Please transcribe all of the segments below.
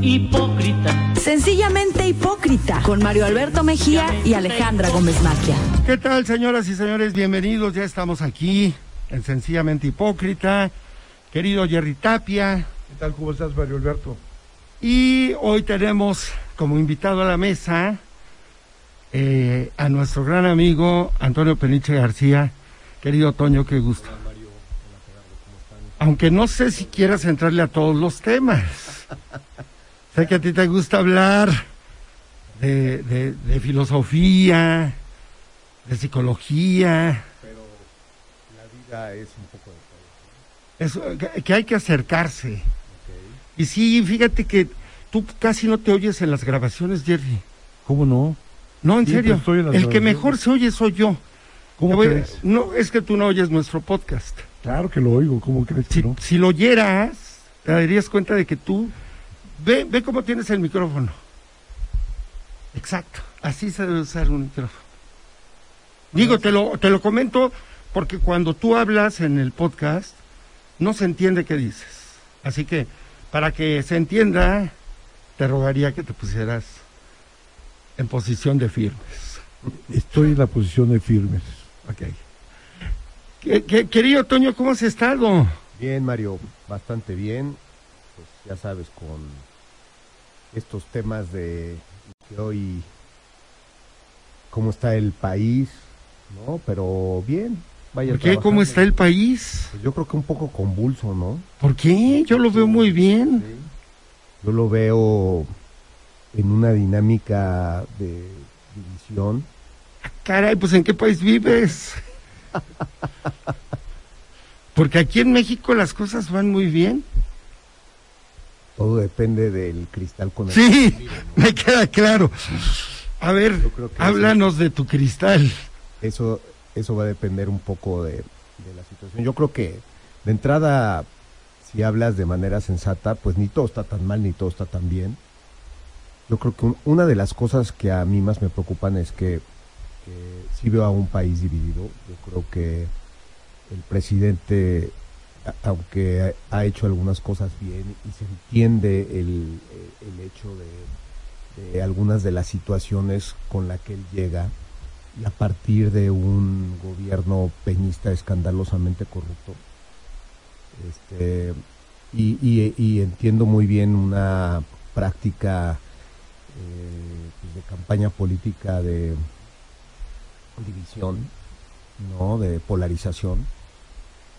hipócrita. Sencillamente hipócrita. Con Mario Alberto Mejía y Alejandra Gómez Maquia. ¿Qué tal, señoras y señores? Bienvenidos. Ya estamos aquí en Sencillamente Hipócrita. Querido Jerry Tapia. ¿Qué tal? ¿Cómo estás, Mario Alberto? Y hoy tenemos como invitado a la mesa eh, a nuestro gran amigo Antonio Peniche García. Querido Toño, qué gusto. Aunque no sé si quieras entrarle a todos los temas. sé que a ti te gusta hablar de, de- de filosofía, de psicología, Pero la vida es un poco de todo. eso, que, que hay que acercarse. Y sí, fíjate que tú casi no te oyes en las grabaciones, Jerry. ¿Cómo no? No, en Sí, serio. pues estoy en las El que mejor se oye soy yo. ¿Cómo voy- crees? No, es que tú no oyes nuestro podcast. Claro que lo oigo. ¿Cómo crees Si, no? si lo oyeras, te darías cuenta de que tú... Ve, ve cómo tienes el micrófono. Exacto. Así se debe usar un micrófono. Digo, te lo, te lo comento porque cuando tú hablas en el podcast, no se entiende qué dices. Así que, para que se entienda, te rogaría que te pusieras en posición de firmes. Estoy en la posición de firmes. Ok. Que- que- querido Toño, ¿cómo has estado? Bien, Mario, bastante bien. Pues ya sabes, con estos temas de que hoy, cómo está el país, ¿no? Pero bien, vaya. ¿Por qué? ¿Cómo trabajando. está el país? Pues yo creo que un poco convulso, ¿no? ¿Por qué? Yo lo veo muy bien. Yo lo veo en una dinámica de división. Caray, pues ¿en qué país vives? Porque aquí en México las cosas van muy bien. Todo depende del cristal con el Sí, me queda claro. A ver, háblanos de tu cristal. eso eso va a depender un poco de, de la situación. Yo creo que de entrada, si hablas de manera sensata, pues ni todo está tan mal ni todo está tan bien. Yo creo que un- una de las cosas que a mí más me preocupan es que, que sí veo a un país dividido. Yo creo que el presidente, aunque ha hecho algunas cosas bien y se entiende el, el hecho de, algunas de las situaciones con la que él llega, y a partir de un gobierno peñista escandalosamente corrupto. Este, y, y- y entiendo muy bien una práctica eh, pues, de campaña política de división, ¿no? de polarización,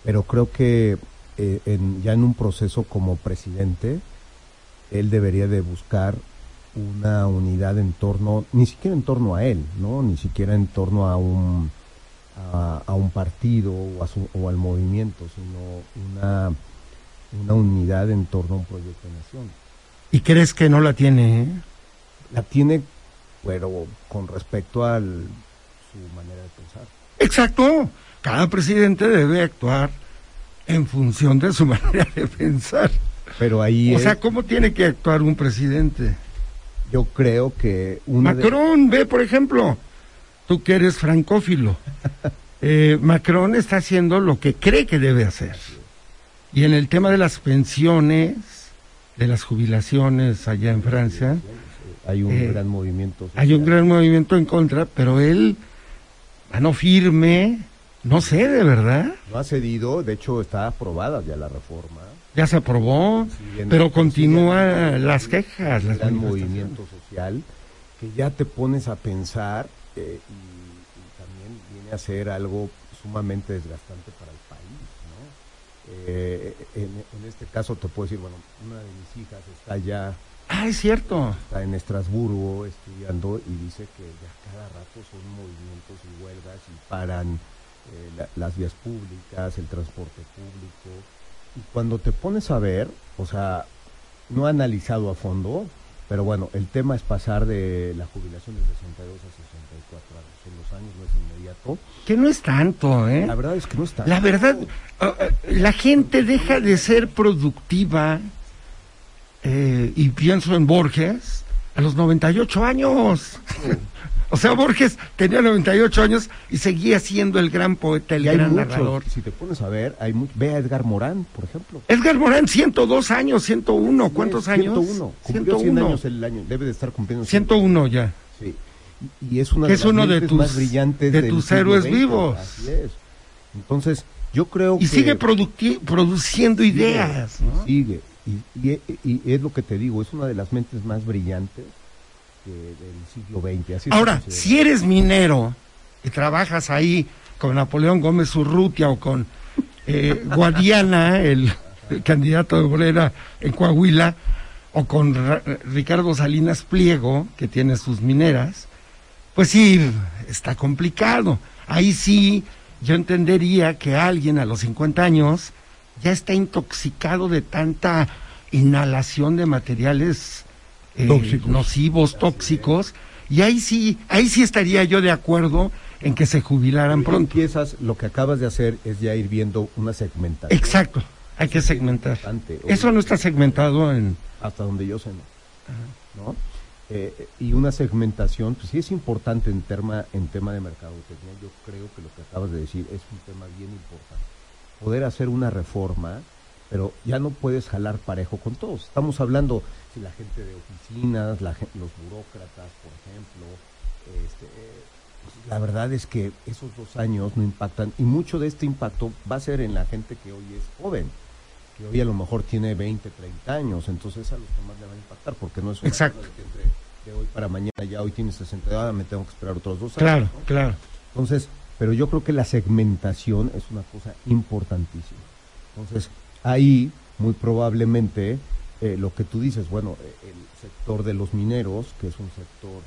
pero creo que eh, en- ya en un proceso como presidente, él debería de buscar una unidad en torno, ni siquiera en torno a él, ¿no? Ni siquiera en torno a un a, a un partido o, a su- o al movimiento, sino una, una unidad en torno a un proyecto de nación. ¿Y crees que no la tiene? eh? La tiene, pero con respecto a su manera de pensar. Exacto. Cada presidente debe actuar en función de su manera de pensar. Pero ahí O es- sea, ¿cómo tiene que actuar un presidente? yo creo que de- Macron, ve por ejemplo, tú que eres francófilo. Eh, Macron está haciendo lo que cree que debe hacer. Y en el tema de las pensiones, de las jubilaciones allá en Francia, hay un eh, gran movimiento. hay un gran movimiento en contra, pero él, mano firme, no sé de verdad, No ha cedido, de hecho está aprobada ya la reforma. ya se aprobó, pero continúan las quejas, las gran manifestaciones. movimiento social que ya te pones a pensar eh, y, y también viene a ser algo sumamente desgastante para el país, ¿no? Eh, en, en este caso te puedo decir, bueno, una de mis hijas está ya Ah, es cierto. está en Estrasburgo estudiando y dice que ya cada rato son movimientos y huelgas y paran eh, la- las vías públicas, el transporte público. Y cuando te pones a ver, o sea, no he analizado a fondo, pero bueno, el tema es pasar de la jubilación de 62 a 64 años. En los años no es inmediato. Que no es tanto, ¿eh? La verdad es que no está. La verdad, ah, ah, la gente deja de ser productiva, eh, y pienso en Borges, a los 98 años. o sea, Borges tenía 98 años y seguía siendo el gran poeta, el Y gran muchos, narrador. si te pones a ver, hay ve a Edgar Morán, por ejemplo. Edgar Morán, 102 años, 101. ¿Cuántos Sí, años? 101. Cumplió 100 101. años el año, debe de estar cumpliendo 101 ya. Sí. Y, es una de es las uno de tus- más brillantes de tus héroes vivos. Así es. Entonces, yo creo Y que sigue produciendo ideas. ¿no? sigue y, y- y es lo que te digo, es una de las mentes más brillantes que del siglo XX. Así Ahora, si eres minero y trabajas ahí con Napoleón Gómez Urrutia o con eh, Guadiana, el, el candidato de Bolera en Coahuila, o con Ra- Ricardo Salinas Pliego, que tiene sus mineras, pues sí, está complicado. Ahí sí, yo entendería que alguien a los 50 años ya está intoxicado de tanta inhalación de materiales eh, Tóxicos. nocivos, tóxicos, y ahí sí, ahí sí estaría yo de acuerdo en que se jubilaran pronto. Empiezas, lo que acabas de hacer es ya ir viendo una segmentación. Exacto, hay que segmentar. Eso no está segmentado en... hasta donde yo sé, ¿no? ¿No? Eh, y una segmentación, pues sí es importante en tema, en tema de mercadotecnia. Yo creo que lo que acabas de decir es un tema bien importante. Poder hacer una reforma, pero ya no puedes jalar parejo con todos. Estamos hablando de la gente de oficinas, la los burócratas, por ejemplo. Este, eh, pues, la verdad es que esos dos años no impactan y mucho de este impacto va a ser en la gente que hoy es joven que hoy a lo mejor tiene 20, 30 años, entonces es a los que más le va a impactar, porque no es una Exacto. cosa de que entre de hoy para mañana, ya hoy tiene 60, ah, me tengo que esperar otros dos años. Claro, ¿no? claro. Entonces, pero yo creo que la segmentación es una cosa importantísima. Entonces, ahí muy probablemente eh, lo que tú dices, bueno, eh, el sector de los mineros, que es un sector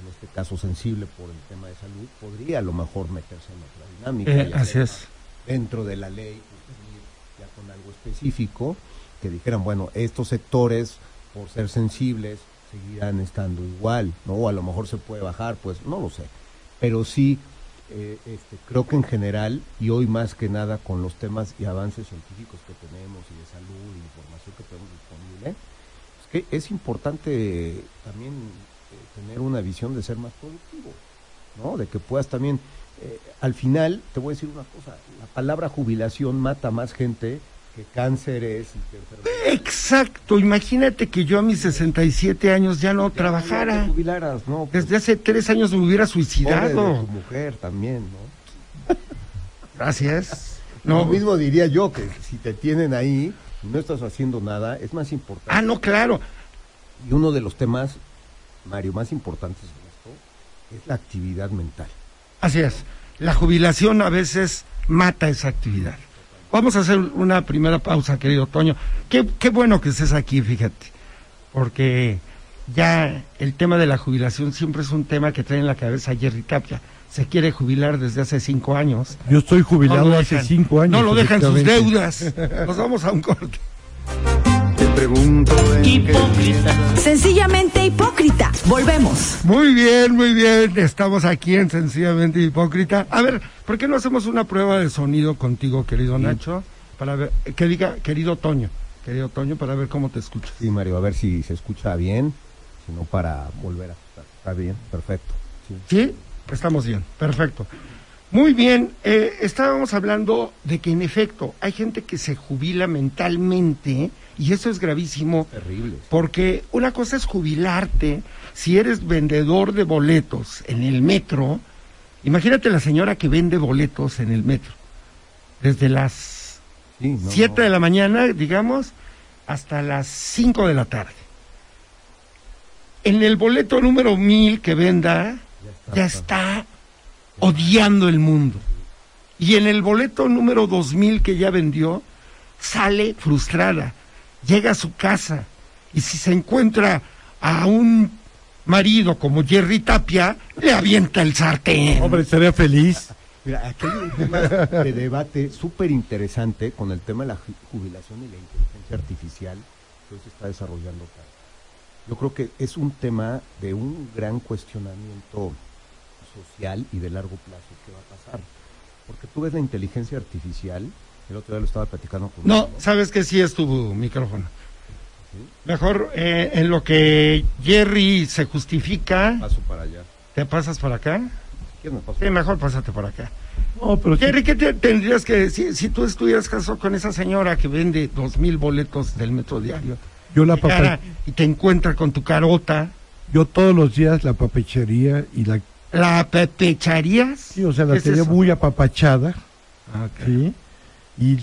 en este caso sensible por el tema de salud, podría a lo mejor meterse en otra dinámica. Eh, así es. dentro de la ley ya con algo específico que dijeran bueno estos sectores por ser sensibles seguirán estando igual no o a lo mejor se puede bajar pues no lo sé pero sí eh, este, creo que en general y hoy más que nada con los temas y avances científicos que tenemos y de salud y información que tenemos disponible es que es importante también eh, tener una visión de ser más productivo ¿no? De que puedas también, eh, al final, te voy a decir una cosa, la palabra jubilación mata más gente que cánceres y que enfermedades. Exacto, imagínate que yo a mis 67 años ya no No trabajara. jubilaras, ¿no? Pues, Desde hace tres años me hubiera suicidado. tu mujer también, ¿no? Gracias. Lo No, mismo diría yo, que si te tienen ahí y no estás haciendo nada, es más importante. ah, no, claro. Y uno de los temas, Mario, más importantes en esto es la actividad mental. Así es. La jubilación a veces mata esa actividad. Vamos a hacer una primera pausa, querido Toño. Qué, qué bueno que estés aquí, fíjate. Porque ya el tema de la jubilación siempre es un tema que trae en la cabeza Jerry Tapia. Se quiere jubilar desde hace cinco años. Yo estoy jubilado No hace cinco años. No lo dejan sus deudas. Nos vamos a un corte. Pregunto en Hipócrita. Sencillamente hipócrita. Volvemos. Muy bien, muy bien. Estamos aquí en Sencillamente Hipócrita. A ver, ¿por qué no hacemos una prueba de sonido contigo, querido Nacho? Para ver, que diga, querido Toño, querido Toño, para ver cómo te escuchas. Sí, Mario, a ver si se escucha bien, si no para volver a. Está bien, perfecto. Sí. ¿Sí? Estamos bien, perfecto. Muy bien, eh, estábamos hablando de que en efecto hay gente que se jubila mentalmente y eso es gravísimo Terrible. porque una cosa es jubilarte si eres vendedor de boletos en el metro. Imagínate la señora que vende boletos en el metro desde las Sí, no, 7 no. de la mañana, digamos, hasta las 5 de la tarde. En el boleto número 1000 que venda, ya está odiando el mundo. Y en el boleto número 2000 que ya vendió, sale frustrada. Llega a su casa y si se encuentra a un marido como Jerry Tapia, le avienta el sartén. Hombre, estaría feliz. Mira, aquí hay un tema de debate súper interesante con el tema de la ju- jubilación y la inteligencia artificial que hoy se está desarrollando acá. Yo creo que es un tema de un gran cuestionamiento social y de largo plazo que va a pasar. Porque tú ves la inteligencia artificial, el otro día lo estaba platicando con No, sabes que sí es tu micrófono. Mejor eh, en lo que Jerry se justifica, Paso para allá. ¿te pasas por acá? ¿Quién me pasó? Sí, mejor pásate por acá. No, pero Jerry, ¿qué te- tendrías que decir si tú estuvieras casado con esa señora que vende dos mil boletos del metro diario? yo la papa, y te encuentra con tu carota, yo todos los días la papechería y la, ¿la pepecharías? sí, o sea, la ¿Qué es tenía eso? muy apapachada, sí, y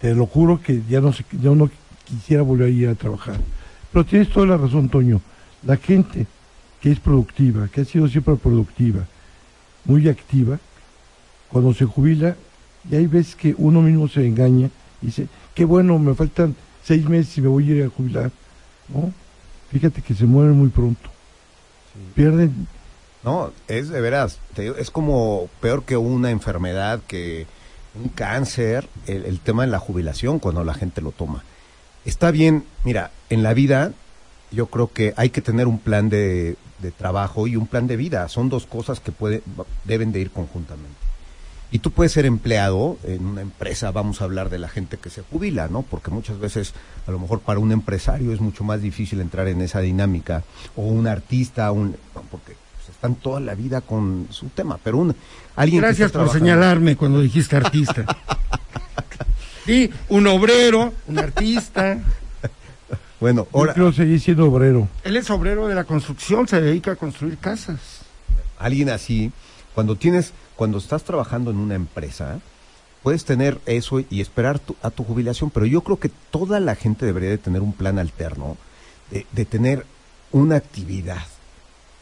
te lo juro que ya no sé, yo no quisiera volver a ir a trabajar. Pero tienes toda la razón, Toño. La gente que es productiva, que ha sido siempre productiva, muy activa, cuando se jubila, y hay veces que uno mismo se engaña y dice, qué bueno, me faltan seis meses y me voy a ir a jubilar. ¿No? Fíjate que se mueren muy pronto. Pierden No, es de veras, te digo, es como peor que una enfermedad, que un cáncer, el, el tema de la jubilación cuando la gente lo toma. Está bien, mira, en la vida yo creo que hay que tener un plan de, trabajo y un plan de vida. Son dos cosas que puede, deben de ir conjuntamente. Y tú puedes ser empleado en una empresa, vamos a hablar de la gente que se jubila, ¿no? Porque muchas veces, a lo mejor para un empresario es mucho más difícil entrar en esa dinámica, o un artista, un, porque están toda la vida con su tema, pero un, alguien Gracias por trabajando- señalarme cuando dijiste artista. Sí, un obrero, un artista. Bueno, Yo ahora, quiero seguir siendo obrero. Él es obrero de la construcción, se dedica a construir casas. alguien así, cuando tienes, cuando estás trabajando en una empresa, puedes tener eso y esperar tu- a tu jubilación, pero yo creo que toda la gente debería de tener un plan alterno, de, de tener una actividad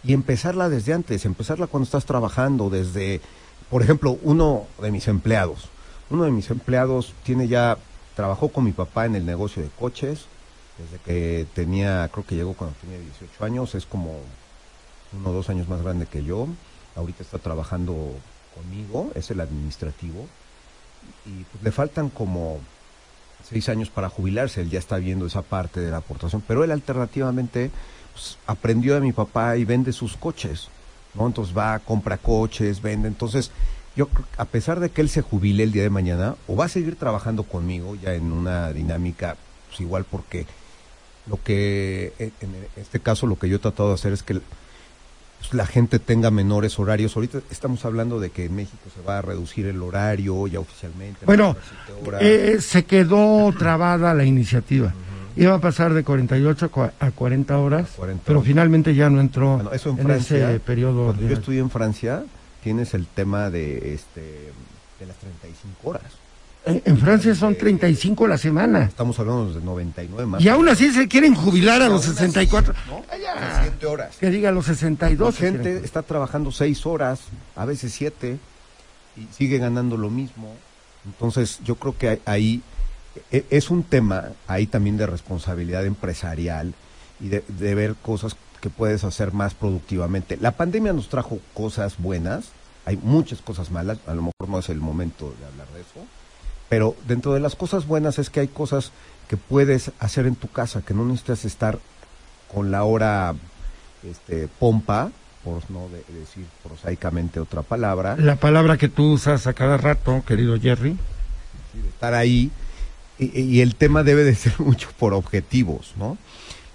y empezarla desde antes, empezarla cuando estás trabajando, desde, por ejemplo, uno de mis empleados, uno de mis empleados tiene ya, trabajó con mi papá en el negocio de coches, desde que tenía, creo que llegó cuando tenía 18 años, es como uno o dos años más grande que yo. Ahorita está trabajando conmigo, es el administrativo. Y pues, le faltan como seis años para jubilarse. Él ya está viendo esa parte de la aportación. Pero él alternativamente pues, aprendió de mi papá y vende sus coches. ¿no? Entonces va, compra coches, vende. Entonces, yo a pesar de que él se jubile el día de mañana, o va a seguir trabajando conmigo ya en una dinámica, pues igual porque lo que, en en este caso, lo que yo he tratado de hacer es que pues, la gente tenga menores horarios. Ahorita estamos hablando de que en México se va a reducir el horario ya oficialmente. Bueno, horas. Eh, se quedó trabada la iniciativa. Iba a pasar de 48 a cua- a 40 horas, 40 pero finalmente ya no entró Bueno, eso en en, Francia, ese periodo. Cuando yo estudié en Francia, tienes el tema de este de las 35 horas. En, en Francia son 35 la semana. Estamos hablando de 99 más. Y aún así se quieren jubilar a los 64. ¿no? Ah, ya. 7 horas. Que diga los 62. La se quieren gente está trabajando 6 horas, a veces 7, y sigue ganando lo mismo. Entonces, yo creo que ahí es un tema ahí también de responsabilidad empresarial y de, de ver cosas que puedes hacer más productivamente. La pandemia nos trajo cosas buenas, hay muchas cosas malas, a lo mejor no es el momento de hablar de eso, pero dentro de las cosas buenas es que hay cosas que puedes hacer en tu casa, que no necesitas estar con la hora este, pompa, por no de- decir prosaicamente otra palabra, La palabra que tú usas a cada rato, querido Jerry. ¿sí? de estar ahí. Y, y el tema debe de ser mucho por objetivos, ¿no?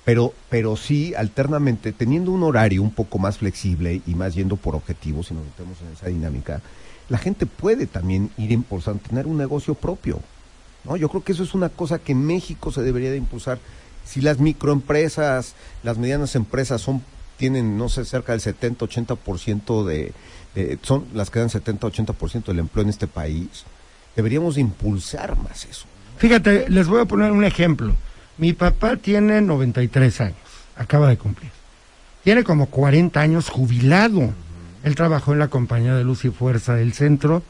Pero, pero sí, alternamente, teniendo un horario un poco más flexible y más yendo por objetivos, si nos metemos en esa dinámica, la gente puede también ir impulsando, tener un negocio propio, ¿no? Yo creo que eso es una cosa que en México se debería de impulsar. Si las microempresas, las medianas empresas son tienen, no sé, cerca del 70-80% de, de, son las que dan 70-80% del empleo en este país, deberíamos de impulsar más eso. Fíjate, les voy a poner un ejemplo. Mi papá tiene 93 años, acaba de cumplir. Tiene como 40 años jubilado. Él trabajó en la compañía de luz y fuerza del centro,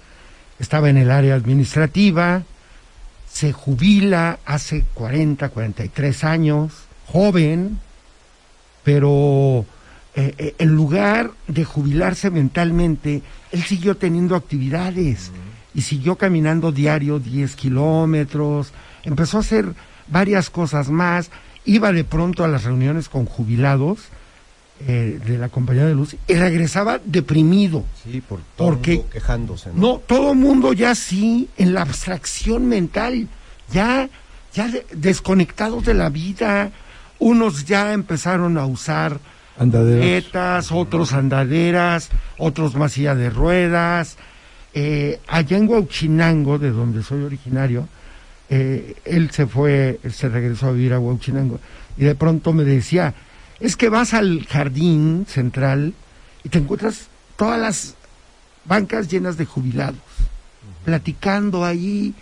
estaba en el área administrativa, se jubila hace 40, 43 años, joven, pero eh, eh, en lugar de jubilarse mentalmente, él siguió teniendo actividades y siguió caminando diario 10 kilómetros, empezó a hacer varias cosas más, iba de pronto a las reuniones con jubilados eh, de la compañía de luz y regresaba deprimido. Sí, por todo Porque- mundo quejándose, ¿no? No, todo mundo ya sí, en la abstracción mental, ya ya de- desconectados de la vida. Unos ya empezaron a usar Andaderas. otros andaderas, otros más silla de ruedas. Eh, allá en Huauchinango, de donde soy originario, eh, él se fue, él se regresó a vivir a Huauchinango y de pronto me decía, es que vas al jardín central y te encuentras todas las bancas llenas de jubilados, platicando ahí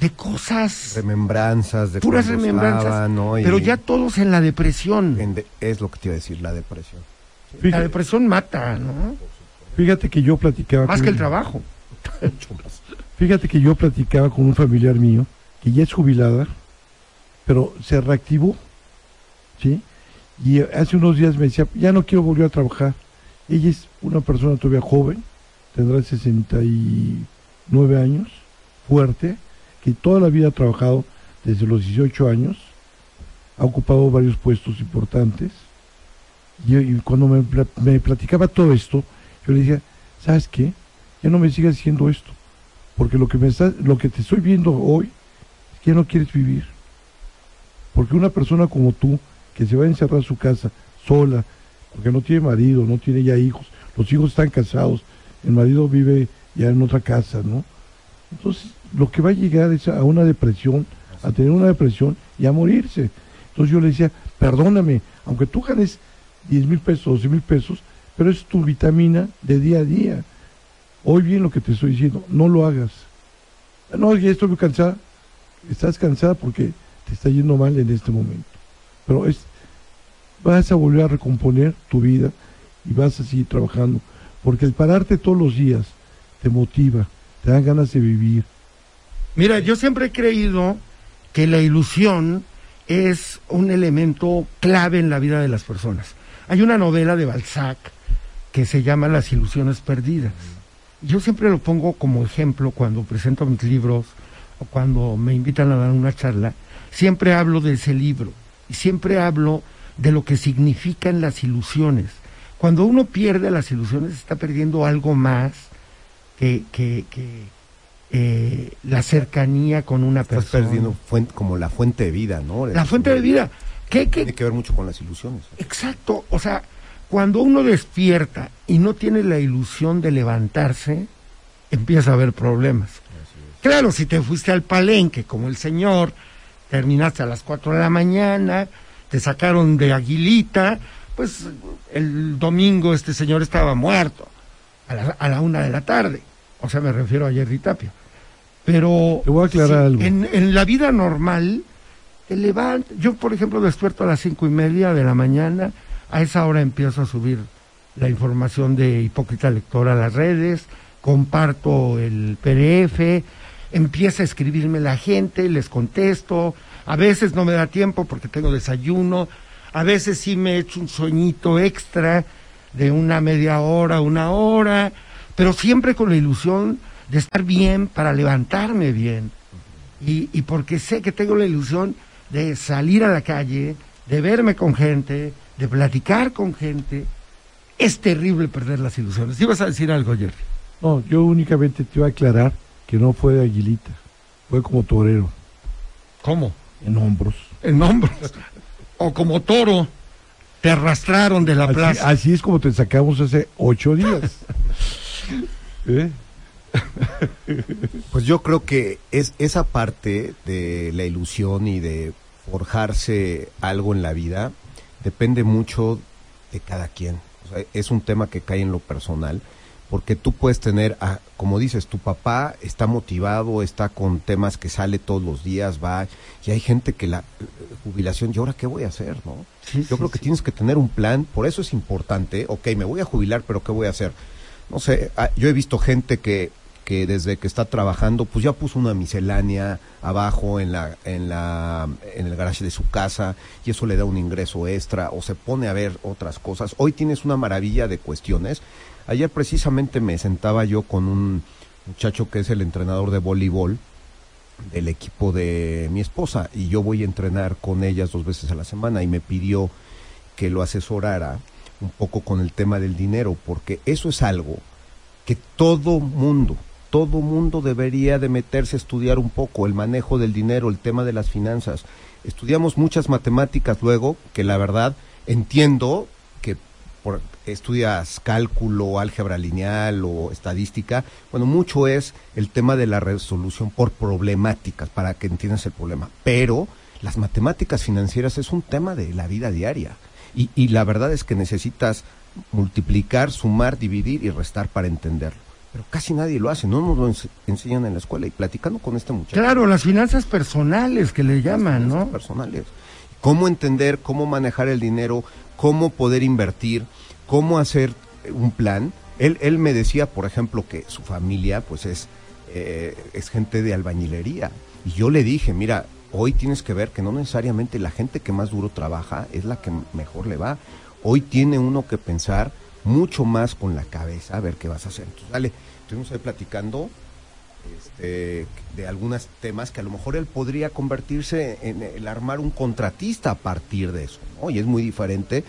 de cosas, Remembranzas de puras remembranzas, estaban, ¿no? Y pero ya todos en la depresión. en de- es lo que te iba a decir, la depresión. La Fíjate, depresión mata, ¿no? fíjate que yo platicaba Más con- que el trabajo. Fíjate que yo platicaba con un familiar mío que ya es jubilada, pero se reactivó, ¿sí? Y hace unos días me decía, ya no quiero volver a trabajar. Ella es una persona todavía joven, tendrá 69 años, fuerte, que toda la vida ha trabajado desde los 18 años, ha ocupado varios puestos importantes. Y, cuando me platicaba todo esto, yo le decía, ¿sabes qué? Ya no me sigas haciendo esto porque lo que me está, lo que te estoy viendo hoy es que no quieres vivir. Porque una persona como tú, que se va a encerrar a su casa sola, porque no tiene marido, no tiene ya hijos, los hijos están casados, el marido vive ya en otra casa, ¿no? Entonces, lo que va a llegar es a una depresión, a tener una depresión y a morirse. Entonces yo le decía, perdóname, aunque tú ganes 10 mil pesos, 12 mil pesos, pero es tu vitamina de día a día. Hoy bien lo que te estoy diciendo, no lo hagas. No, ya estoy cansada. Estás cansada porque te está yendo mal en este momento. Pero es, vas a volver a recomponer tu vida y vas a seguir trabajando. Porque el pararte todos los días te motiva, te dan ganas de vivir. Mira, yo siempre he creído que la ilusión es un elemento clave en la vida de las personas. Hay una novela de Balzac que se llama Las ilusiones perdidas. Yo siempre lo pongo como ejemplo cuando presento mis libros o cuando me invitan a dar una charla. Siempre hablo de ese libro y siempre hablo de lo que significan las ilusiones. Cuando uno pierde las ilusiones está perdiendo algo más que, que, que, eh, la cercanía con una Estás persona. perdiendo fuente, como la fuente de vida, ¿no? La fuente de vida. ¿Qué, qué, Tiene que ver mucho con las ilusiones. Exacto, o sea, cuando uno despierta y no tiene la ilusión de levantarse, empieza a haber problemas. Claro, si te fuiste al palenque como el señor, terminaste a las 4 de la mañana, te sacaron de aguilita, pues el domingo este señor estaba muerto a la, a la una de la tarde. O sea, me refiero a Jerry Tapia. Pero Te voy a aclarar algo. En, en la vida normal, te levantas. Yo, por ejemplo, despierto a las cinco y media de la mañana. A esa hora empiezo a subir la información de Hipócrita Lector a las redes, comparto el PDF, empieza a escribirme la gente, les contesto. A veces no me da tiempo porque tengo desayuno. A veces sí me echo un sueñito extra de una media hora, una hora, pero siempre con la ilusión de estar bien para levantarme bien. Y, y porque sé que tengo la ilusión de salir a la calle, de verme con gente, de platicar con gente. Es terrible perder las ilusiones. ¿Ibas a decir algo, Jerry? No, yo únicamente te iba a aclarar que no fue de aguilita, fue como torero, ¿Cómo? en hombros. En hombros. o como toro, te arrastraron de la Así, plaza. así es como te sacamos hace ocho días. ¿Eh? Pues yo creo que es esa parte de la ilusión y de forjarse algo en la vida depende mucho de cada quien. O sea, es un tema que cae en lo personal, porque tú puedes tener, a- como dices, tu papá está motivado, está con temas que sale todos los días, va, y hay gente que la eh, jubilación, ¿y ahora qué voy a hacer? no Sí, Yo sí, creo que sí. tienes que tener un plan, por eso es importante, ok, me voy a jubilar, pero ¿qué voy a hacer? No sé, ah, yo he visto gente que, que desde que está trabajando, pues ya puso una miscelánea abajo en la, en la, en el garage de su casa, y eso le da un ingreso extra, o se pone a ver otras cosas. Hoy tienes una maravilla de cuestiones. Ayer precisamente me sentaba yo con un muchacho que es el entrenador de voleibol, del equipo de mi esposa y yo voy a entrenar con ellas dos veces a la semana y me pidió que lo asesorara un poco con el tema del dinero porque eso es algo que todo mundo, todo mundo debería de meterse a estudiar un poco el manejo del dinero, el tema de las finanzas. Estudiamos muchas matemáticas luego, que la verdad entiendo que por, estudias cálculo, álgebra lineal o estadística, bueno, mucho es el tema de la resolución por problemáticas, para que entiendas el problema. Pero las matemáticas financieras es un tema de la vida diaria. Y, y la verdad es que necesitas multiplicar, sumar, dividir y restar para entenderlo. Pero casi nadie lo hace, no nos lo ense- enseñan en la escuela. Y platicando con este muchacho, Claro, las finanzas personales que le llaman, ¿no? personales. Cómo entender, cómo manejar el dinero, cómo poder invertir, cómo hacer un plan. Él, él me decía, por ejemplo, que su familia, pues es, eh, es gente de albañilería. Y yo le dije, mira, hoy tienes que ver que no necesariamente la gente que más duro trabaja es la que mejor le va. Hoy tiene uno que pensar mucho más con la cabeza a ver qué vas a hacer. Entonces, dale, estuvimos ahí platicando este, de algunos temas que a lo mejor él podría convertirse en el armar un contratista a partir de eso, ¿no? Y es muy diferente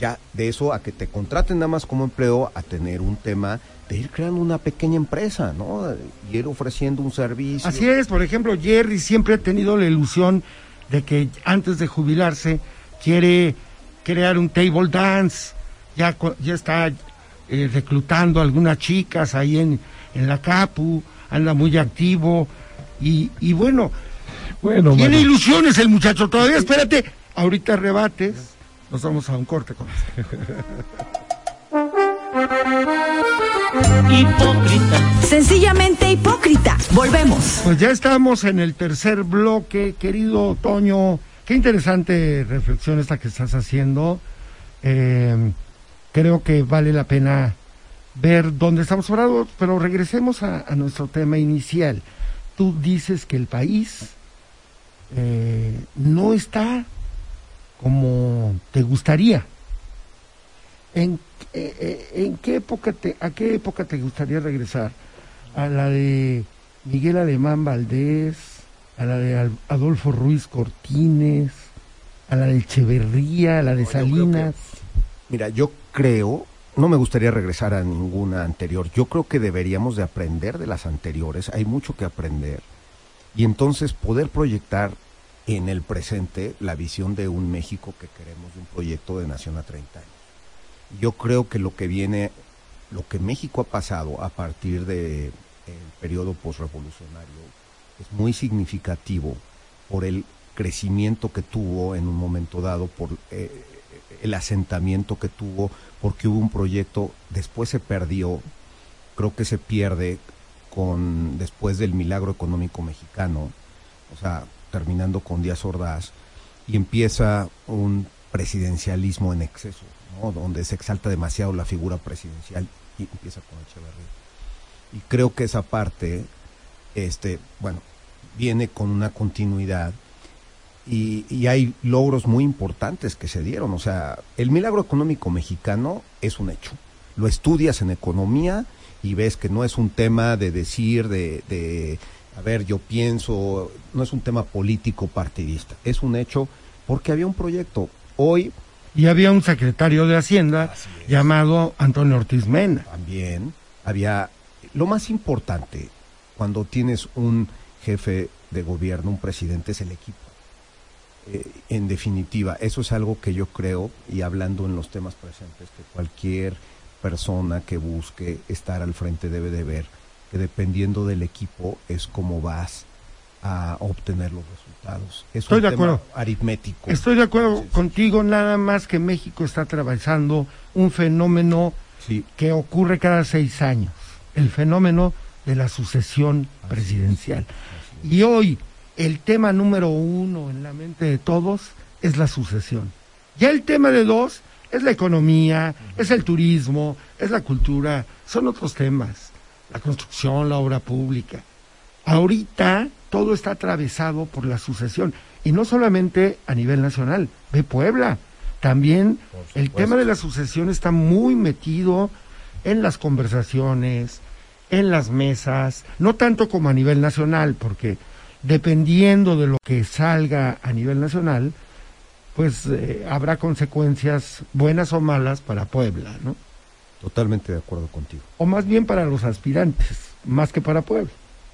ya de eso a que te contraten nada más como empleo a tener un tema de ir creando una pequeña empresa, ¿no? Y ir ofreciendo un servicio. Así es, por ejemplo, Jerry siempre ha tenido la ilusión de que antes de jubilarse quiere crear un table dance. Ya, ya está eh, reclutando algunas chicas ahí en, en la Capu, anda muy activo. Y, y bueno, Bueno, tiene mano. ilusiones el muchacho. Todavía, espérate, ahorita rebates. Nos vamos a un corte con esto. Hipócrita. Sencillamente hipócrita. Volvemos. Pues ya estamos en el tercer bloque, querido Toño. Qué interesante reflexión esta que estás haciendo. Eh, creo que vale la pena ver dónde estamos parados, pero regresemos a, a nuestro tema inicial. Tú dices que el país eh, no está como te gustaría. ¿En, eh, eh, ¿en qué época te, ¿A qué época te gustaría regresar? ¿A la de Miguel Alemán Valdés? ¿A la de Adolfo Ruiz Cortines? ¿A la de Echeverría? ¿A la de No, yo creo que- Salinas? Mira, yo creo, no me gustaría regresar a ninguna anterior. Yo creo que deberíamos de aprender de las anteriores. Hay mucho que aprender. Y entonces poder proyectar en el presente la visión de un México que queremos, de un proyecto de nación a 30 años. Yo creo que lo que viene, lo que México ha pasado a partir del periodo posrevolucionario es muy significativo por el crecimiento que tuvo en un momento dado, por eh, el asentamiento que tuvo, porque hubo un proyecto, después se perdió, creo que se pierde con después del milagro económico mexicano, o sea, terminando con Díaz Ordaz, y empieza un presidencialismo en exceso, donde se exalta demasiado la figura presidencial y empieza con Echeverría. Y creo que esa parte, este, bueno, viene con una continuidad y, y hay logros muy importantes que se dieron. O sea, el milagro económico mexicano es un hecho. Lo estudias en economía y ves que no es un tema de decir, de, de a ver, yo pienso, no es un tema político partidista, es un hecho porque había un proyecto. Hoy Y había un secretario de Hacienda llamado Antonio Ortiz Mena. también había lo más importante cuando tienes un jefe de gobierno, un presidente, es el equipo. Eh, en definitiva, eso es algo que yo creo, y hablando en los temas presentes, que cualquier persona que busque estar al frente debe de ver que dependiendo del equipo es como vas a obtener los resultados. Es Estoy un de tema acuerdo. aritmético. Estoy de acuerdo contigo, nada más que México está atravesando un fenómeno Sí, que ocurre cada seis años, el fenómeno de la sucesión presidencial. Y hoy el tema número uno en la mente de todos es la sucesión. Ya el tema de dos es la economía, es el turismo, es la cultura, son otros temas, la construcción, la obra pública. Ahorita todo está atravesado por la sucesión y no solamente a nivel nacional, ve Puebla. También el tema de la sucesión está muy metido en las conversaciones, en las mesas, no tanto como a nivel nacional, porque dependiendo de lo que salga a nivel nacional, pues eh, habrá consecuencias buenas o malas para Puebla, ¿no? Totalmente de acuerdo contigo. O más bien para los aspirantes, más que para Puebla.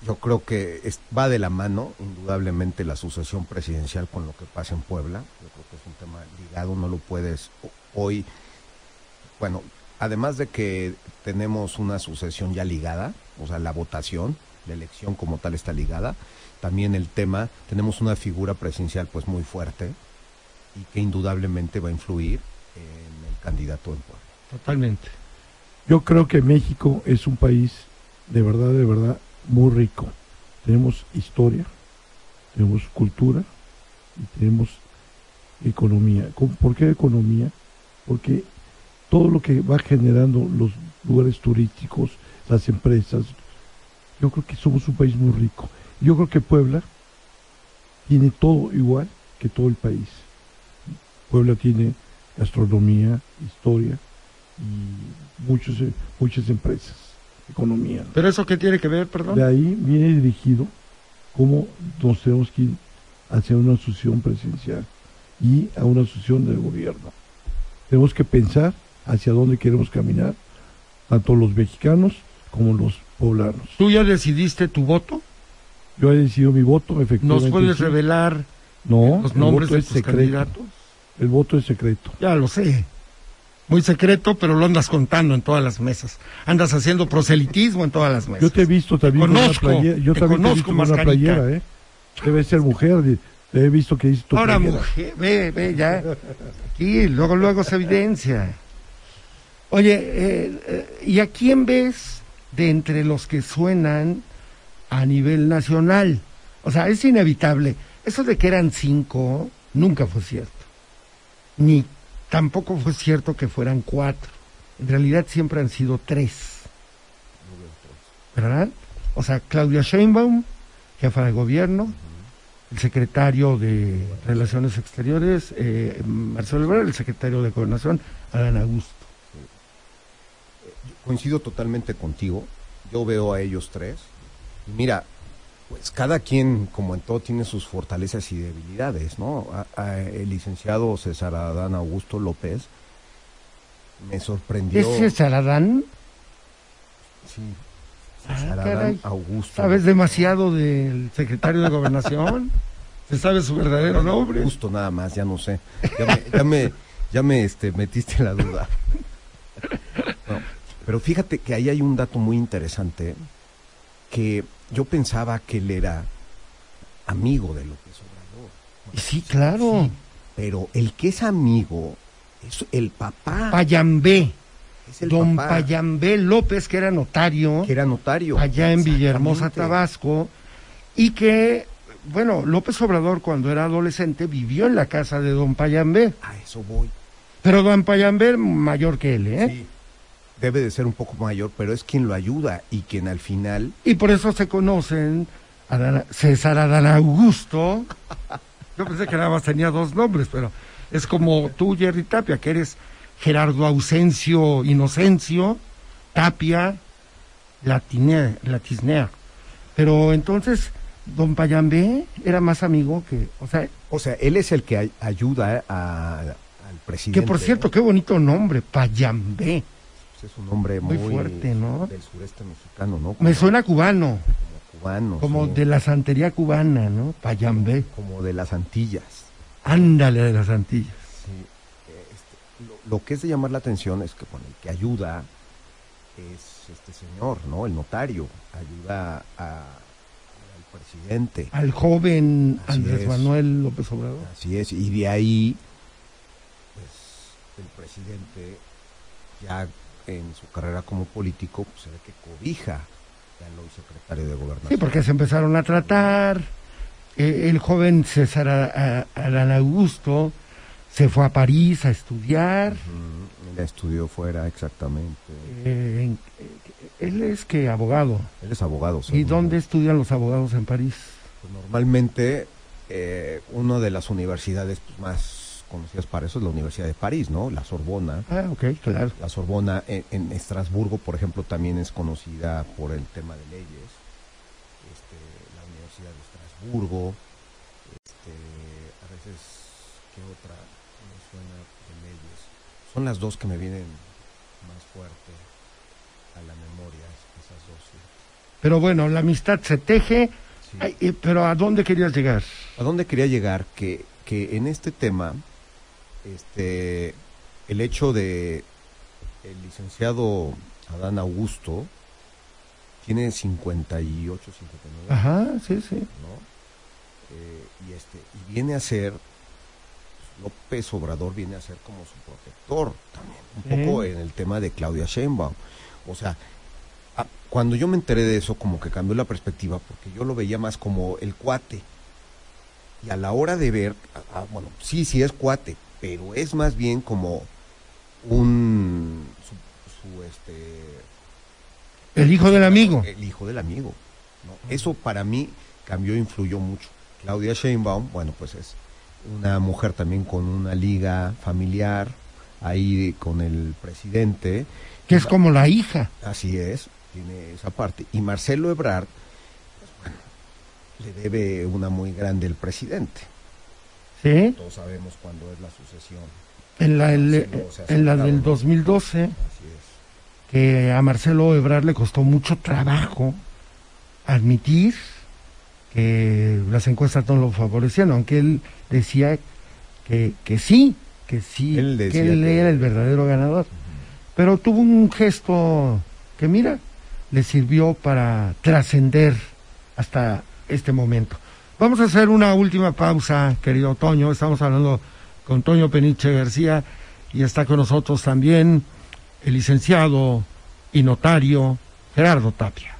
Yo creo que es- va de la mano, indudablemente, la sucesión presidencial con lo que pasa en Puebla. Yo creo que es un tema ligado, no lo puedes hoy. Bueno, además de que tenemos una sucesión ya ligada, o sea, la votación, la elección como tal está ligada, también el tema, tenemos una figura presidencial pues muy fuerte y que indudablemente va a influir en el candidato en Puebla. Totalmente. Yo creo que México es un país de verdad, de verdad, muy rico. Tenemos historia, tenemos cultura y tenemos economía. ¿Cómo- ¿Por qué economía? Porque todo lo que va generando los lugares turísticos, las empresas, yo creo que somos un país muy rico. Yo creo que Puebla tiene todo igual que todo el país. Puebla tiene gastronomía, historia y muchos, eh, muchas empresas, economía. ¿no? ¿Pero eso qué tiene que ver, perdón? De ahí viene dirigido cómo nos tenemos que ir hacia una sucesión presidencial y a una sucesión de gobierno. Tenemos que pensar hacia dónde queremos caminar, tanto los mexicanos como los poblanos. ¿Tú ya decidiste tu voto? Yo he decidido mi voto, ¿Nos efectivamente. puedes sí. revelar No, los nombres de tus secreto. candidatos? El voto es secreto. Ya lo sé. Muy secreto, pero lo andas contando en todas las mesas. Andas haciendo proselitismo en todas las mesas. Yo te he visto también con conozco, una playera. Yo te también te he conozco, visto con una playera, ¿eh? Debe ser mujer. Te he visto que dice tu Ahora, playera. mujer, ve, ve, ya. Aquí, luego, luego se evidencia. Oye, eh, eh, ¿y a quién ves de entre los que suenan a nivel nacional? O sea, es inevitable. Eso de que eran cinco nunca fue cierto. Ni tampoco fue cierto que fueran cuatro. En realidad siempre han sido tres. ¿Verdad? O sea, Claudia Sheinbaum, jefa de gobierno, el secretario de Relaciones Exteriores, eh, Marcelo Ebrard, el secretario de Gobernación, Adán Augusto. coincido totalmente contigo. Yo veo a ellos tres. Mira, pues cada quien, como en todo, tiene sus fortalezas y debilidades, ¿no? A- a- el licenciado César Adán Augusto López me sorprendió. ¿Es César Adán? Sí. Ah, César. Adán Augusto. ¿Sabes demasiado del secretario de Gobernación? ¿Se sabe su verdadero nombre? Augusto nada más, ya no sé. Ya me, ya me, ya me, este, metiste la duda. No, pero fíjate que ahí hay un dato muy interesante que yo pensaba que él era amigo de López Obrador. Sí, claro. Pero el que es amigo es el papá. Payambé. es el Don papá, Payambé López, que era notario que era notario. allá en Villahermosa. Tabasco, y que, bueno, López Obrador cuando era adolescente vivió en la casa de Don Payambé. A eso voy. Pero Don Payambé mayor que él, ¿eh? Sí. Debe de ser un poco mayor, pero es quien lo ayuda y quien al final Y por eso se conocen Adán- César Adán Augusto. Yo pensé que nada más tenía dos nombres, pero es como tú, Jerry Tapia, que eres Gerardo Ausencio Inocencio, Tapia, Latine- Latisnea. Pero entonces, don Payambé era más amigo que, o sea, O sea, él es el que ay- ayuda a- al presidente. que por cierto, qué bonito nombre, Payambé. Pues es un hombre Muy muy, fuerte, ¿no? Del sureste mexicano, ¿no? Me suena cubano, como cubano. como sí. de la santería cubana, ¿no? Payambé. Como de las Antillas. Ándale de las Antillas. Sí. Este, lo, lo que es de llamar la atención es que bueno, el que ayuda es este señor, ¿no? El notario. Ayuda a- al presidente. al joven Así Andrés es. Manuel López Obrador. Así es. Y de ahí, pues, el presidente ya en su carrera como político, pues se ve que cobija ya lo secretario de gobernación. Sí, porque se empezaron a tratar. Eh, el joven César A- A- Adán Augusto se fue a París a estudiar. Él estudió fuera, exactamente. Eh, eh, él es que abogado. Él es abogado. ¿Y dónde estudian los abogados en París? Pues normalmente, eh, una de las universidades pues, más conocidas para eso es la Universidad de París, ¿no? La Sorbona. Ah, ok, claro. La Sorbona en, en Estrasburgo, por ejemplo, también es conocida por el tema de leyes. Este, la Universidad de Estrasburgo. Este, a veces, ¿qué otra me suena de leyes? Son las dos que me vienen más fuerte a la memoria es- esas dos. sí. Pero bueno, la amistad se teje. Sí. Ay, eh, pero ¿a dónde querías llegar? ¿A dónde quería llegar? Que, que en este tema, este, el hecho de el licenciado Adán Augusto tiene 58, 59, Ajá, sí, sí. ¿no? Eh, y este, y viene a ser López Obrador viene a ser como su protector también, un Sí. poco en el tema de Claudia Sheinbaum. O sea, a- cuando yo me enteré de eso, como que cambió la perspectiva, porque yo lo veía más como el cuate. Y a la hora de ver, ah, bueno, sí, sí es cuate, pero es más bien como un su, su, este El hijo del amigo. el hijo del amigo. ¿no? Eso para mí cambió influyó mucho. Claudia Sheinbaum, bueno, pues es una mujer también con una liga familiar, ahí con el presidente. Que es como la hija. Así es, tiene esa parte. Y Marcelo Ebrard, pues bueno, le debe una muy grande el presidente. ¿Sí? Todos sabemos cuándo es la sucesión. En la, el- en la del ¿no? 2012, Así es. que a Marcelo Ebrard le costó mucho trabajo admitir que las encuestas no lo favorecían, aunque él decía que, que sí, que sí, Él que él que- era el verdadero ganador. Pero tuvo un gesto que, mira, le sirvió para trascender hasta este momento. Vamos a hacer una última pausa, querido Toño. Estamos hablando con Toño Peniche García y está con nosotros también el licenciado y notario Gerardo Tapia.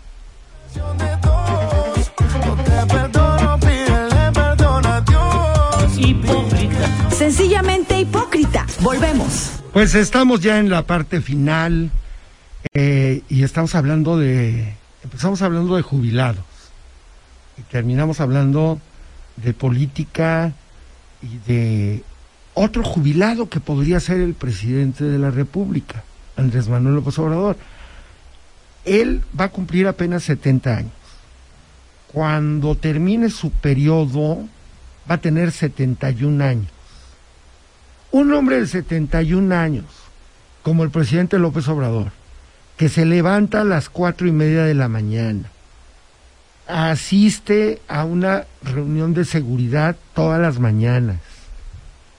Sencillamente hipócrita. Volvemos. Pues estamos ya en la parte final eh, y estamos hablando de, empezamos hablando de jubilados y terminamos hablando de política y de otro jubilado que podría ser el presidente de la República, Andrés Manuel López Obrador. Él va a cumplir apenas 70 años. Cuando termine su periodo, va a tener 71 años. Un hombre de 71 años, como el presidente López Obrador, que se levanta a las cuatro y media de la mañana, asiste a una reunión de seguridad todas las mañanas,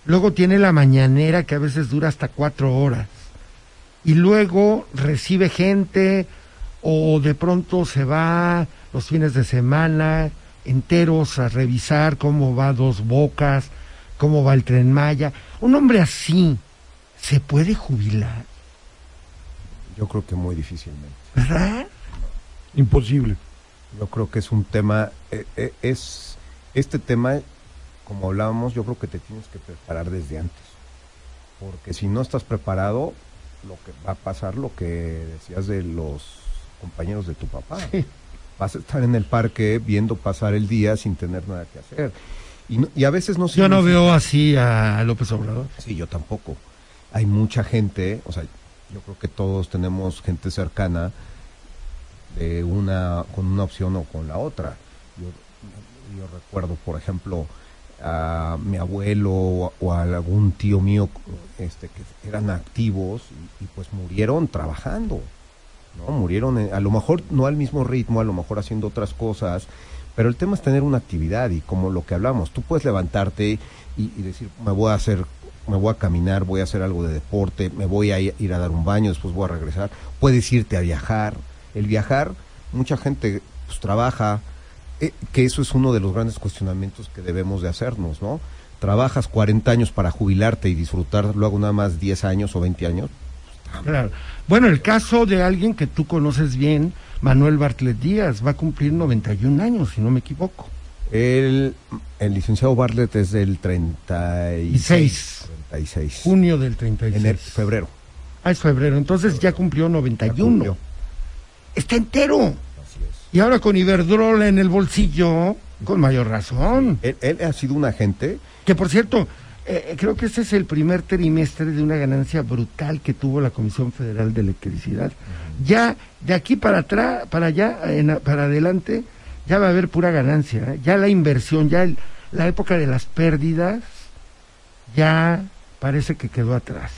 luego tiene la mañanera que a veces dura hasta cuatro horas, y luego recibe gente o de pronto se va los fines de semana enteros a revisar cómo va Dos Bocas, cómo va el tren Maya. Un hombre así se puede jubilar, Yo creo que muy difícilmente. ¿verdad? Imposible. Yo creo que es un tema, eh, eh, es este tema, como hablábamos, yo creo que te tienes que preparar desde antes, porque si no estás preparado, lo que va a pasar, lo que decías de los compañeros de tu papá, Sí. vas a estar en el parque viendo pasar el día sin tener nada que hacer, y, no- y a veces no. Yo no veo así a López Obrador. Sí, yo tampoco. Hay mucha gente, o sea, yo creo que todos tenemos gente cercana de una con una opción o con la otra. Yo, yo recuerdo, por ejemplo, a mi abuelo o, a algún tío mío este que eran activos y, pues murieron trabajando. ¿no? Murieron en- a lo mejor no al mismo ritmo, a lo mejor haciendo otras cosas, pero el tema es tener una actividad y como lo que hablamos, tú puedes levantarte y, y decir, me voy a hacer, me voy a caminar, voy a hacer algo de deporte, me voy a ir a dar un baño, después voy a regresar. Puedes irte a viajar. El viajar, mucha gente pues trabaja, eh, que eso es uno de los grandes cuestionamientos que debemos de hacernos, ¿no? Trabajas 40 años para jubilarte y disfrutar luego nada más 10 años o 20 años. Claro. Bueno, el caso de alguien que tú conoces bien, Manuel Bartlett Díaz, va a cumplir 91 años, si no me equivoco. El, el licenciado Bartlett es del 36. 36. Junio del 36. En febrero. Ah, es febrero. Entonces ya cumplió 91. Ya cumplió. Está entero. Así es. Y ahora con Iberdrola en el bolsillo, con mayor razón. Él, él ha sido un agente Que por cierto, eh, creo que este es el primer trimestre de una ganancia brutal que tuvo la Comisión Federal de Electricidad. Ya de aquí para atrás, para allá, en- para adelante, ya va a haber pura ganancia. ¿eh? Ya la inversión, ya el- la época de las pérdidas, ya parece que quedó atrás.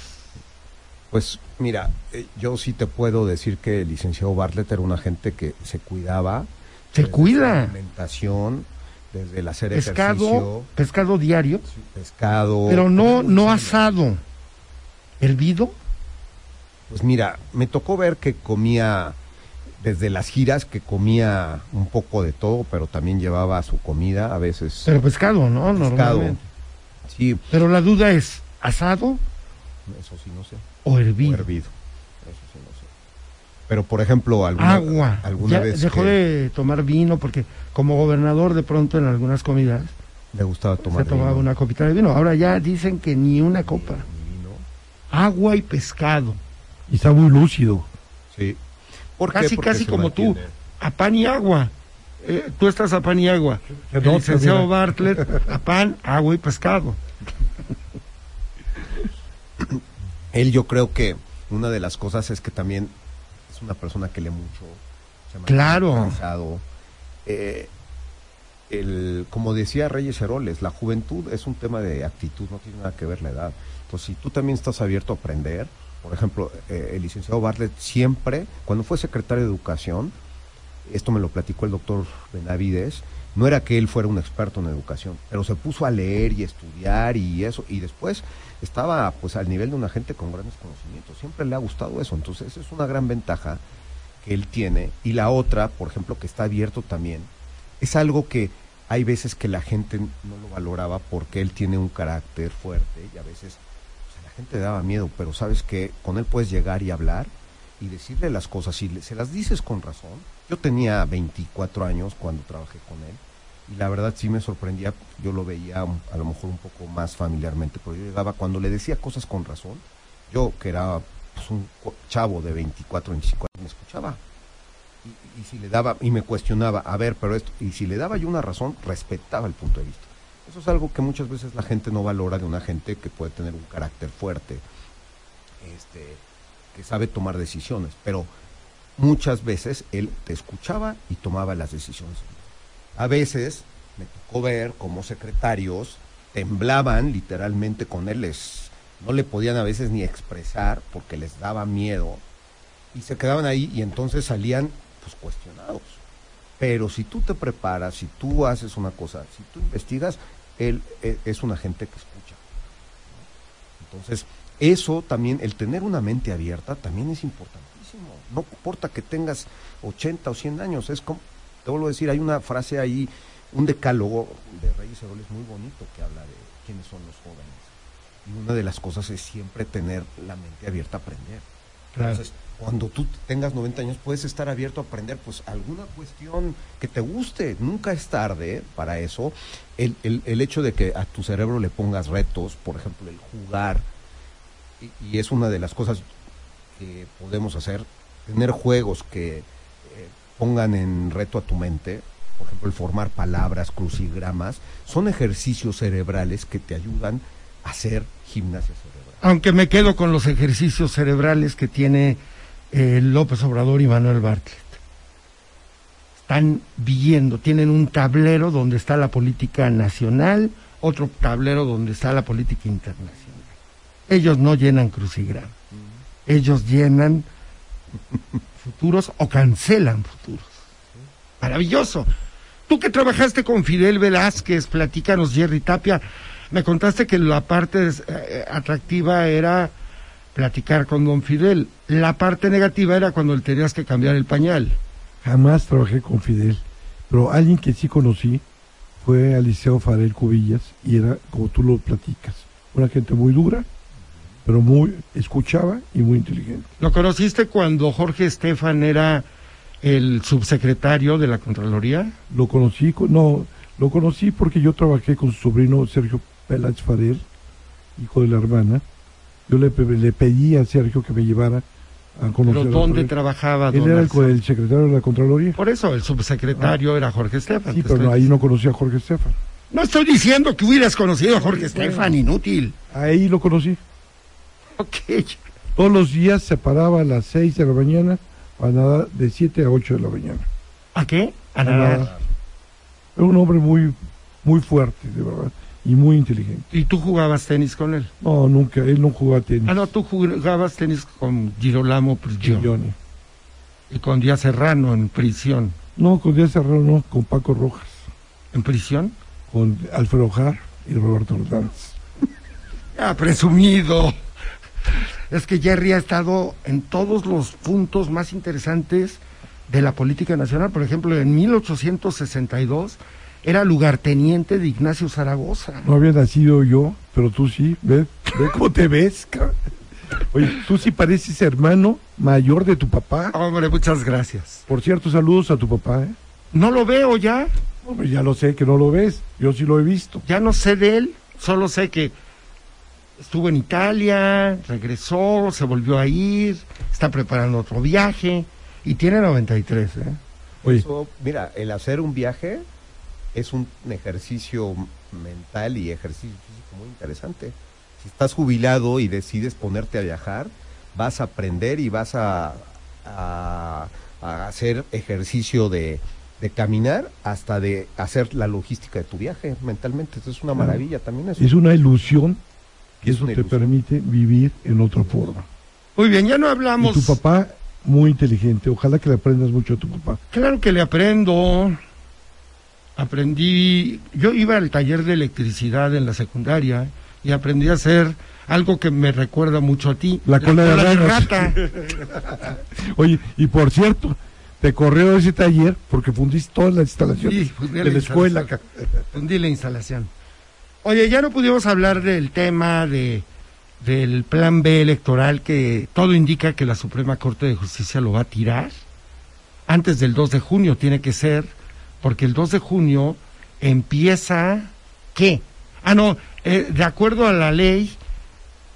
Pues mira, eh, yo sí te puedo decir que el licenciado Bartlett era una gente que se cuidaba. Se cuida. su alimentación, desde el hacer Pescado, ejercicio, pescado diario, pescado. pero no, no Sí, asado. ¿Hervido? Pues mira, me tocó ver que comía desde las giras, que comía un poco de todo, pero también llevaba su comida, a veces Pero pescado, ¿no? pescado. Normalmente. Sí, Pero la duda es, ¿asado eso sí no sé. o O hervido? hervido. Eso sí no sé. Pero por ejemplo, alguna, Agua. alguna Ya vez dejó que de tomar vino porque como gobernador de pronto en algunas comidas le gustaba tomar se tomaba vino, una copita de vino. Ahora ya dicen que ni una copa. vino. Agua y pescado. Y está muy lúcido. Sí. ¿Por? Casi, Porque casi como tú. A pan y agua. Eh, tú estás a pan y agua. El licenciado. Bartlett, a pan, agua y pescado. Él yo creo que una de las cosas es que también es una persona que lee mucho. se Claro. Eh, el, como decía Reyes Heroles, la juventud es un tema de actitud, no tiene nada que ver la edad. Entonces, si tú también estás abierto a aprender, por ejemplo, eh, el licenciado Bartlett siempre, cuando fue secretario de Educación, esto me lo platicó el doctor Benavides, no era que él fuera un experto en educación, pero se puso a leer y estudiar y eso, y después estaba pues al nivel de una gente con grandes conocimientos. Siempre le ha gustado eso, entonces es una gran ventaja que él tiene. Y la otra, por ejemplo, que está abierto también, es algo que hay veces que la gente no lo valoraba porque él tiene un carácter fuerte y a veces pues, la gente daba miedo, pero sabes que con él puedes llegar y hablar y decirle las cosas le- se las dices con razón. Yo tenía 24 años cuando trabajé con él y la verdad sí me sorprendía, yo lo veía a lo mejor un poco más familiarmente, pero yo llegaba cuando le decía cosas con razón, yo que era pues, un chavo de 24, 25 años, me escuchaba. Y, y si le daba, y me cuestionaba, a ver, pero esto, y si le daba yo una razón, respetaba el punto de vista. Eso es algo que muchas veces la gente no valora de una gente que puede tener un carácter fuerte, este, sabe tomar decisiones, pero muchas veces él te escuchaba y tomaba las decisiones. A veces me tocó ver cómo secretarios temblaban literalmente con él, les, no le podían a veces ni expresar porque les daba miedo y se quedaban ahí y entonces salían pues cuestionados. Pero si tú te preparas, si tú haces una cosa, si tú investigas, él eh, es una gente que escucha. Entonces, eso también, el tener una mente abierta también es importantísimo. No importa que tengas 80 o 100 años, es como, te vuelvo a decir, hay una frase ahí, un decálogo de Reyes Heroles muy bonito que habla de quiénes son los jóvenes. Y una de las cosas es siempre tener la mente abierta a aprender. Claro. Entonces, cuando tú tengas 90 años, puedes estar abierto a aprender pues alguna cuestión que te guste. Nunca es tarde para eso. El, el- el hecho de que a tu cerebro le pongas retos, por ejemplo, el jugar, y, es una de las cosas que podemos hacer, tener juegos que eh, pongan en reto a tu mente, por ejemplo, el formar palabras, crucigramas, son ejercicios cerebrales que te ayudan a hacer gimnasia cerebral. Aunque me quedo con los ejercicios cerebrales que tiene eh, López Obrador y Manuel Bartlett. Están viendo, tienen un tablero donde está la política nacional, otro tablero donde está la política internacional. Ellos no llenan crucigrama. Ellos llenan futuros o cancelan futuros. Maravilloso. Tú que trabajaste con Fidel Velázquez, platícanos, Jerry Tapia, me contaste que la parte eh, atractiva era platicar con don Fidel. La parte negativa era cuando le tenías que cambiar el pañal. Jamás trabajé con Fidel, pero alguien que sí conocí fue Aliceo Farel Cubillas y era como tú lo platicas, una gente muy dura, pero muy escuchaba y muy inteligente. ¿Lo conociste cuando Jorge Estefan era el subsecretario de la Contraloría? Lo conocí, con- no, lo conocí porque yo trabajé con su sobrino Sergio Peláez Farel, hijo de la hermana. Yo le, le pedí a Sergio que me llevara a conocer ¿Pero dónde trabajaba Él era el, el secretario de la Contraloría. Por eso, el subsecretario era Jorge Estefan. Sí, pero no, ahí no conocí a Jorge Estefan. No estoy diciendo que hubieras conocido a Jorge Estefan, inútil. Ahí lo conocí. Ok. Todos los días se paraba a las 6 de la mañana para nadar de 7 a 8 de la mañana. ¿A qué? A A nadar. nadar. Era un hombre muy, muy fuerte, de verdad. y muy inteligente. ¿Y tú jugabas tenis con él? No, nunca, él no jugaba tenis. Ah, no, tú jugabas tenis con Girolamo Prigioni y con Díaz Serrano en prisión. No, con Díaz Serrano, no, con Paco Rojas, ¿En prisión? con Alfredo Jar y Roberto Ortiz. Ah, presumido. Es que Jerry ha estado en todos los puntos más interesantes de la política nacional. Por ejemplo, en 1862 era lugarteniente de Ignacio Zaragoza. No había nacido yo, pero tú sí, ve, ve cómo te ves, cabrón. Oye, tú sí pareces hermano mayor de tu papá. Hombre, muchas gracias. Por cierto, saludos a tu papá, ¿eh? No lo veo ya, Hombre, ya lo sé que no lo ves, yo sí lo he visto. ya no sé de él, solo sé que estuvo en Italia, regresó, se volvió a ir, está preparando otro viaje y tiene 93, ¿eh? Oye, Eso, mira, el hacer un viaje es un ejercicio mental y ejercicio físico muy interesante. Si estás jubilado y decides ponerte a viajar, vas a aprender y vas a, a- a hacer ejercicio de, de caminar hasta de hacer la logística de tu viaje mentalmente. Eso es una maravilla también. Eso. es una ilusión que Es eso te ilusión. permite vivir en otra forma. Muy bien, ya no Y hablamos. tu papá, muy inteligente, ojalá que le aprendas mucho a tu papá. Claro que le aprendo. Aprendí, yo iba al taller de electricidad en la secundaria y aprendí a hacer algo que me recuerda mucho a ti. La cola de ranas. rata. Oye, y por cierto, te corrió ese taller porque fundiste todas las instalaciones Sí, fundí de la la escuela. instalación. Fundí la instalación. Oye, ya no pudimos hablar del tema de del plan B electoral que todo indica que la Suprema Corte de Justicia lo va a tirar. Antes del 2 de junio tiene que ser, porque el 2 de junio empieza ¿qué? Ah, no, eh, de acuerdo a la ley,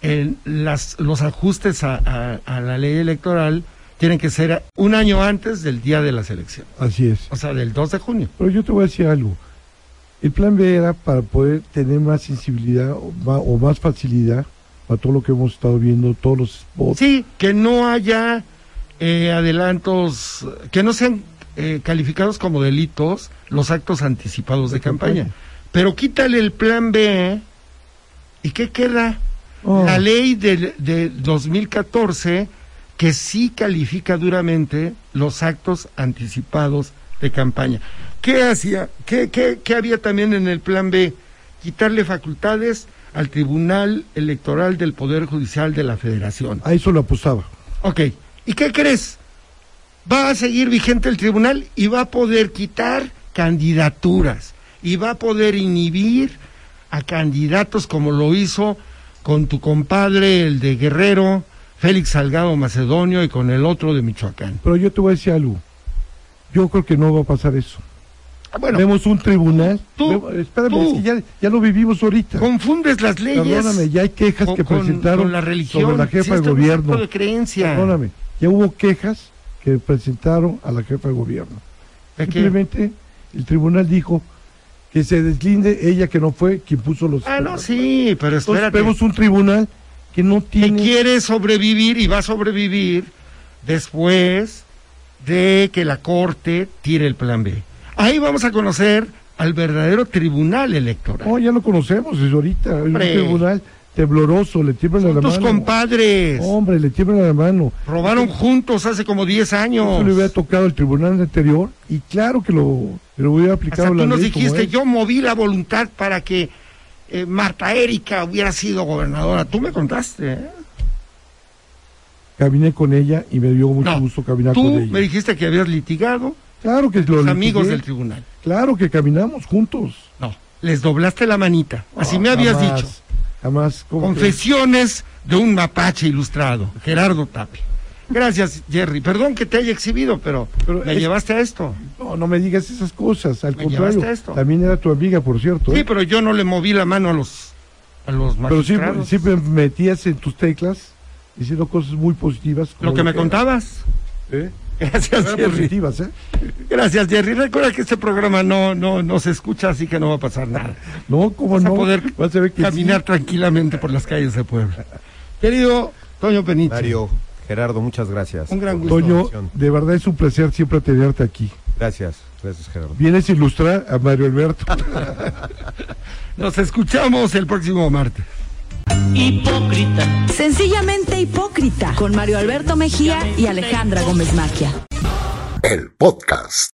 el- las, los ajustes a, a- a la ley electoral tienen que ser un año antes del día de las elecciones, Así es. o sea, del 2 de junio. Pero yo te voy a decir algo. El plan B era para poder tener más sensibilidad o más facilidad a todo lo que hemos estado viendo, todos los spots. Sí, que no haya eh, adelantos, que no sean eh, calificados como delitos los actos anticipados de, De campaña. campaña. Pero quítale el plan B y ¿qué queda? Oh, La ley de, de 2014 que sí califica duramente los actos anticipados de campaña. ¿Qué hacía? ¿Qué, qué, qué había también en el plan B? Quitarle facultades al Tribunal Electoral del Poder Judicial de la Federación. a eso lo apostaba. Ok, ¿y qué crees? Va a seguir vigente el tribunal y va a poder quitar candidaturas y va a poder inhibir a candidatos como lo hizo con tu compadre, el de Guerrero, Félix Salgado Macedonio y con el otro de Michoacán. Pero yo te voy a decir algo. Yo creo que no va a pasar eso. Bueno, Vemos un tribunal. tú, vemos- espérame, tú. es que ya, ya lo vivimos ahorita. confundes las leyes Perdóname, ya hay quejas con, que presentaron con la religión. sobre la Si jefa de es acto gobierno. de creencia. Perdóname, ya hubo quejas que presentaron a la jefa de gobierno. ¿De qué? Simplemente el tribunal dijo que se deslinde ella que no fue quien puso los... Ah, no, sí, pero Entonces espérate. vemos un tribunal que no que tiene... quiere sobrevivir y va a sobrevivir después de que la Corte tire el plan B. Ahí vamos a conocer al verdadero tribunal electoral. Oh, ya lo conocemos, es ahorita. Es un tribunal tembloroso, le tiemblan Son la tus mano. compadres. Hombre, le tiemblan la mano. Robaron juntos hace como 10 años. Eso le hubiera tocado al tribunal anterior y claro que lo, lo hubiera aplicado Hasta la tú nos ley dijiste, yo moví la voluntad para que eh, Marta Erika hubiera sido gobernadora. Tú me contaste, ¿eh? Caminé con ella y me dio mucho No, gusto caminar Tú con ella. me dijiste que habías litigado Claro que lo los amigos del tribunal. Claro que caminamos juntos. No, les doblaste la manita. Así me No, habías jamás, dicho. Jamás. Confesiones de un mapache ilustrado, Gerardo Tapia. Gracias, Jerry. Perdón que te haya exhibido, pero, Pero me es- llevaste a esto. No, no me digas esas cosas. Al Me contrario, esto. también era tu amiga, por cierto. Sí, ¿eh? pero yo no le moví la mano a los, a los pero siempre, magistrados. siempre metías en tus teclas diciendo cosas muy positivas. Lo que me era. contabas. ¿Eh? Gracias, Jerry. positivas, ¿eh? Gracias, Jerry. Recuerda que este programa no, no, no se escucha, así que no va a pasar nada. No, ¿cómo Vas no? a poder Vas a ver que caminar sí. tranquilamente por las calles de Puebla. Querido Toño Peniche, Mario, Gerardo, muchas gracias. un gran gusto. Toño, de verdad es un placer siempre tenerte aquí. Gracias, gracias Gerardo. Vienes a ilustrar a Mario Alberto. Nos escuchamos el próximo martes. Hipócrita. Sencillamente hipócrita. Con Mario Alberto Mejía y Alejandra Gómez Maquia. El podcast.